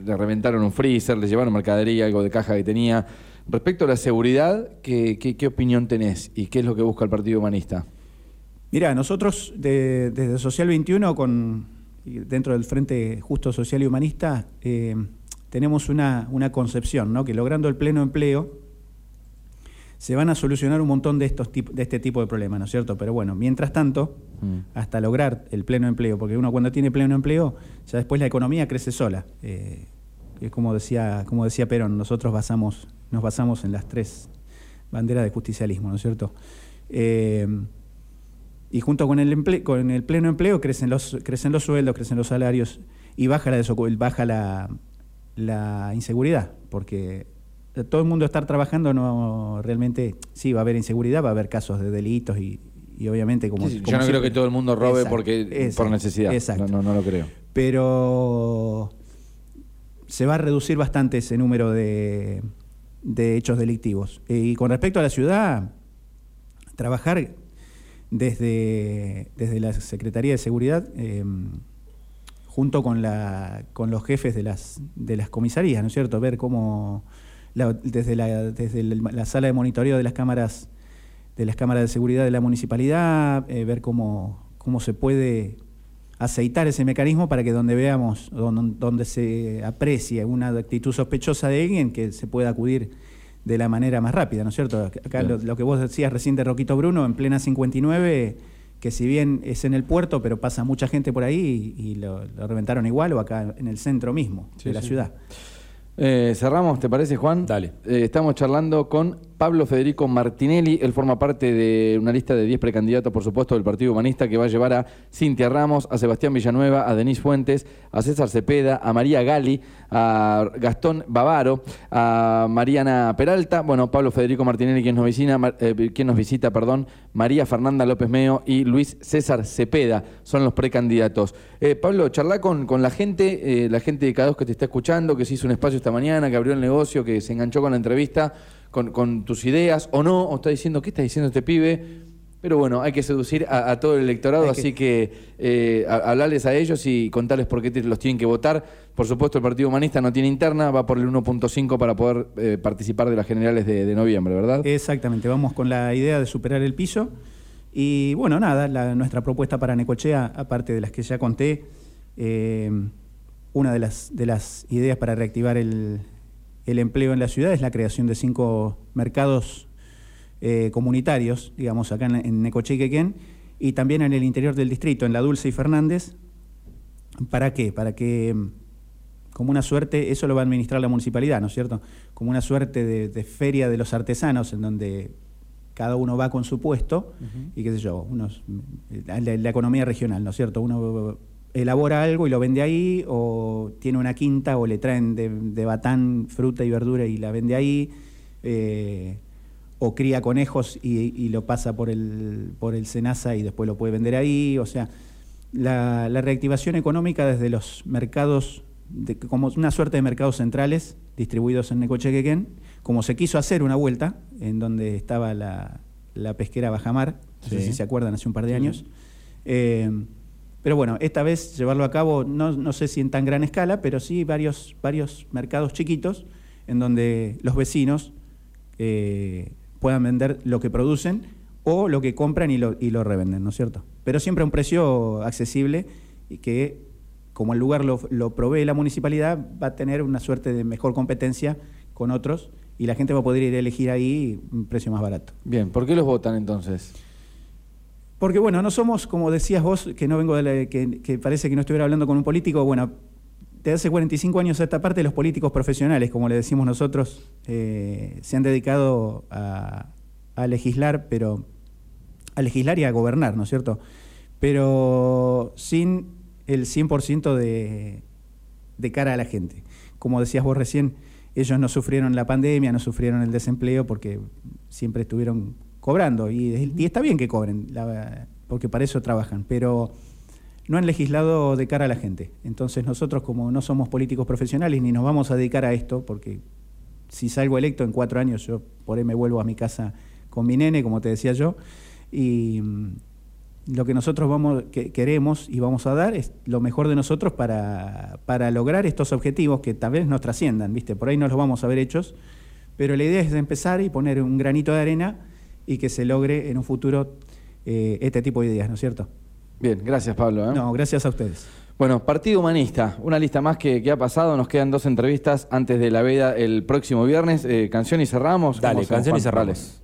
S1: le reventaron un freezer, le llevaron mercadería, algo de caja que tenía. Respecto a la seguridad, ¿qué, qué, qué opinión tenés y qué es lo que busca el Partido Humanista?
S3: Mira, nosotros de- desde Social 21, con, dentro del Frente Justo Social y Humanista, eh, tenemos una, una concepción, ¿no? que logrando el pleno empleo se van a solucionar un montón de, estos de este tipo de problemas, ¿no es cierto? Pero bueno, mientras tanto,
S1: Mm.
S3: hasta lograr el pleno empleo, porque uno cuando tiene pleno empleo, ya después la economía crece sola. Eh, es como decía, como decía Perón, nosotros basamos, nos basamos en las tres banderas de justicialismo, ¿no es cierto? Eh, y junto con el, emple- con el pleno empleo crecen los, crecen los sueldos, crecen los salarios y baja la, baja la, la inseguridad, porque todo el mundo estar trabajando no realmente, sí, va a haber inseguridad, va a haber casos de delitos y, y obviamente como...
S1: Sí, sí,
S3: como
S1: yo no creo
S3: siempre-
S1: que todo el mundo robe
S3: Exacto,
S1: porque por necesidad.
S3: Exacto.
S1: No, no, no lo creo.
S3: Pero se va a reducir bastante ese número de, de hechos delictivos. Y con respecto a la ciudad, trabajar desde, desde la Secretaría de Seguridad, eh, junto con, la, con los jefes de las, de las comisarías, ¿no es cierto? Ver cómo, la- desde, la, desde la sala de monitoreo de las cámaras de las cámaras de seguridad de la municipalidad, eh, ver cómo, cómo se puede aceitar ese mecanismo para que donde veamos, donde, donde se aprecie una actitud sospechosa de alguien, que se pueda acudir de la manera más rápida, ¿no es cierto? Acá lo, lo que vos decías recién de Roquito Bruno, en plena 59 que si bien es en el puerto, pero pasa mucha gente por ahí y, lo, reventaron igual o acá en el centro mismo de la ciudad.
S1: Eh, cerramos, ¿te parece, Juan?
S2: Dale.
S1: Eh, estamos charlando con Pablo Federico Martinelli. Él forma parte de una lista de 10 precandidatos, por supuesto, del Partido Humanista, que va a llevar a Cintia Ramos, a Sebastián Villanueva, a Denis Fuentes, a César Cepeda, a María Gali, a Gastón Bavaro, a Mariana Peralta, bueno, Pablo Federico Martinelli, quien nos visita, eh, quien nos visita perdón, María Fernanda López Meo y Luis César Cepeda son los precandidatos. Pablo, charla con, con la gente, la gente de cada dos que te está escuchando, que se hizo un espacio esta mañana, que abrió el negocio, que se enganchó con la entrevista, con, tus ideas, o no, o está diciendo, ¿qué está diciendo este pibe? Pero bueno, hay que seducir a, todo el electorado, así que eh, hablarles a ellos y contarles por qué los tienen que votar. Por supuesto, el Partido Humanista no tiene interna, va por el 1.5 para poder eh, participar de las generales de, noviembre, ¿verdad?
S3: Exactamente, vamos con la idea de superar el piso. Y bueno, nada, nuestra propuesta para Necochea, aparte de las que ya conté, eh, una de las, de las ideas para reactivar el, empleo en la ciudad es la creación de cinco mercados eh, comunitarios, digamos, acá en, en Necoche y también en el interior del distrito, en La Dulce y Fernández. ¿Para qué? Para que, como una suerte, eso lo va a administrar la municipalidad, ¿no es cierto? Como una suerte de, feria de los artesanos, en donde cada uno va con su puesto y qué sé yo, unos, la, la, economía regional, ¿no es cierto? Uno elabora algo y lo vende ahí, o tiene una quinta o le traen de, batán fruta y verdura y la vende ahí, eh, o cría conejos y, lo pasa por el, por el Senasa y después lo puede vender ahí. O sea, la, reactivación económica desde los mercados, como una suerte de mercados centrales distribuidos en Necochequequén, como se quiso hacer una vuelta, en donde estaba la, pesquera Bajamar, no sé si se acuerdan, hace un par de años. Eh, pero bueno, esta vez llevarlo a cabo, no, sé si en tan gran escala, pero sí varios, varios mercados chiquitos en donde los vecinos eh, puedan vender lo que producen o lo que compran y lo, y lo revenden, ¿no es cierto? Pero siempre a un precio accesible y que, como el lugar lo, lo provee la municipalidad, va a tener una suerte de mejor competencia con otros y la gente va a poder ir a elegir ahí un precio más barato.
S1: Bien, ¿por qué los votan entonces?
S3: Porque bueno, no somos, como decías vos, que no vengo de que, parece que no estuviera hablando con un político, bueno, desde hace 45 años a esta parte los políticos profesionales, como le decimos nosotros, eh, se han dedicado a, legislar, pero a legislar y a gobernar, ¿no es cierto? Pero sin el 100% de, de cara a la gente. Como decías vos recién, ellos no sufrieron la pandemia, no sufrieron el desempleo porque siempre estuvieron cobrando. Y, está bien que cobren, porque para eso trabajan, pero no han legislado de cara a la gente. Entonces nosotros como no somos políticos profesionales ni nos vamos a dedicar a esto, porque si salgo electo en cuatro años yo por ahí me vuelvo a mi casa con mi nene, como te decía yo, y mm, lo que nosotros vamos, que queremos y vamos a dar es lo mejor de nosotros para, para lograr estos objetivos que tal vez nos trasciendan, ¿viste? Por ahí no los vamos a ver hechos, pero la idea es empezar y poner un granito de arena y que se logre en un futuro eh, este tipo de ideas, ¿no es cierto?
S1: Bien, gracias Pablo.
S3: ¿eh? No, gracias a ustedes.
S1: Bueno, Partido Humanista, una lista más que, ha pasado, nos quedan dos entrevistas antes de la veda el próximo viernes. Eh, canción y cerramos.
S2: Dale, canción y cerramos.